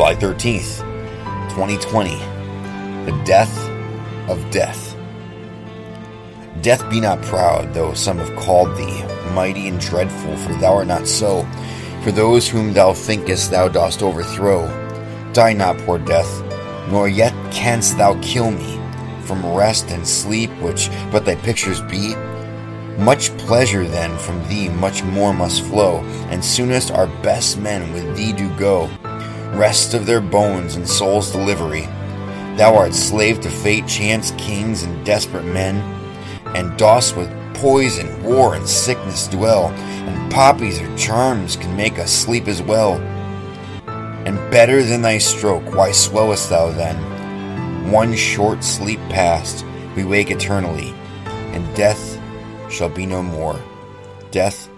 July 13th, 2020. The death of death. Death be not proud, though some have called thee mighty and dreadful, for thou art not so. For those whom thou thinkest thou dost overthrow, die not, poor death, nor yet canst thou kill me. From rest and sleep, which but thy pictures be, much pleasure then from thee much more must flow, and soonest our best men with thee do go. Rest of their bones and souls delivery. Thou art slave to fate, chance, kings, and desperate men, and dost with poison, war, and sickness dwell, and poppies or charms can make us sleep as well. And better than thy stroke, why swellest thou then? One short sleep past, we wake eternally, and death shall be no more. Death,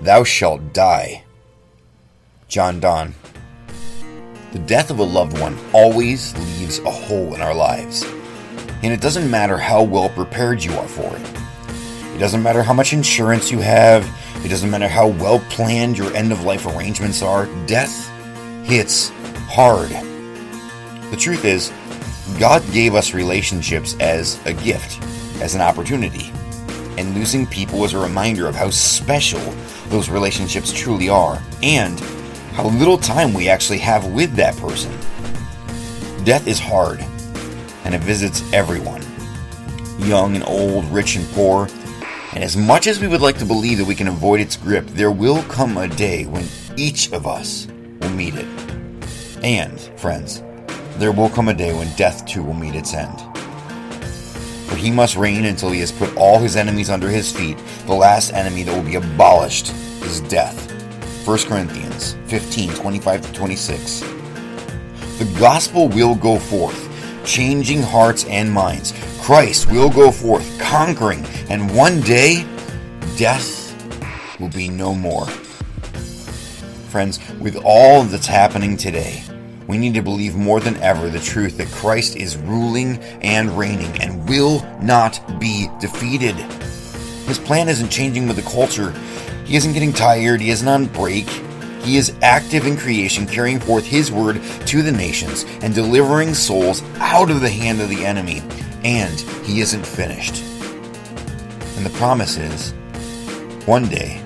thou shalt die. John Donne. The death of a loved one always leaves a hole in our lives. And it doesn't matter how well prepared you are for it. It doesn't matter how much insurance you have. It doesn't matter how well planned your end of life arrangements are. Death hits hard. The truth is, God gave us relationships as a gift, as an opportunity and losing people is a reminder of how special those relationships truly are and how little time we actually have with that person. Death is hard and it visits everyone young and old, rich and poor. And as much as we would like to believe that we can avoid its grip, there will come a day when each of us will meet it. And, friends, there will come a day when death too will meet its end for he must reign until he has put all his enemies under his feet. The last enemy that will be abolished is death. 1 Corinthians 15 25 26. The gospel will go forth, changing hearts and minds. Christ will go forth, conquering, and one day, death will be no more. Friends, with all that's happening today, we need to believe more than ever the truth that Christ is ruling and reigning and will not be defeated. His plan isn't changing with the culture. He isn't getting tired. He isn't on break. He is active in creation, carrying forth His word to the nations and delivering souls out of the hand of the enemy. And He isn't finished. And the promise is one day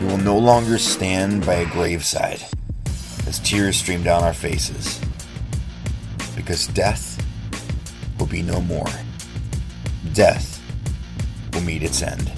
we will no longer stand by a graveside as tears stream down our faces. Because death will be no more. Death will meet its end.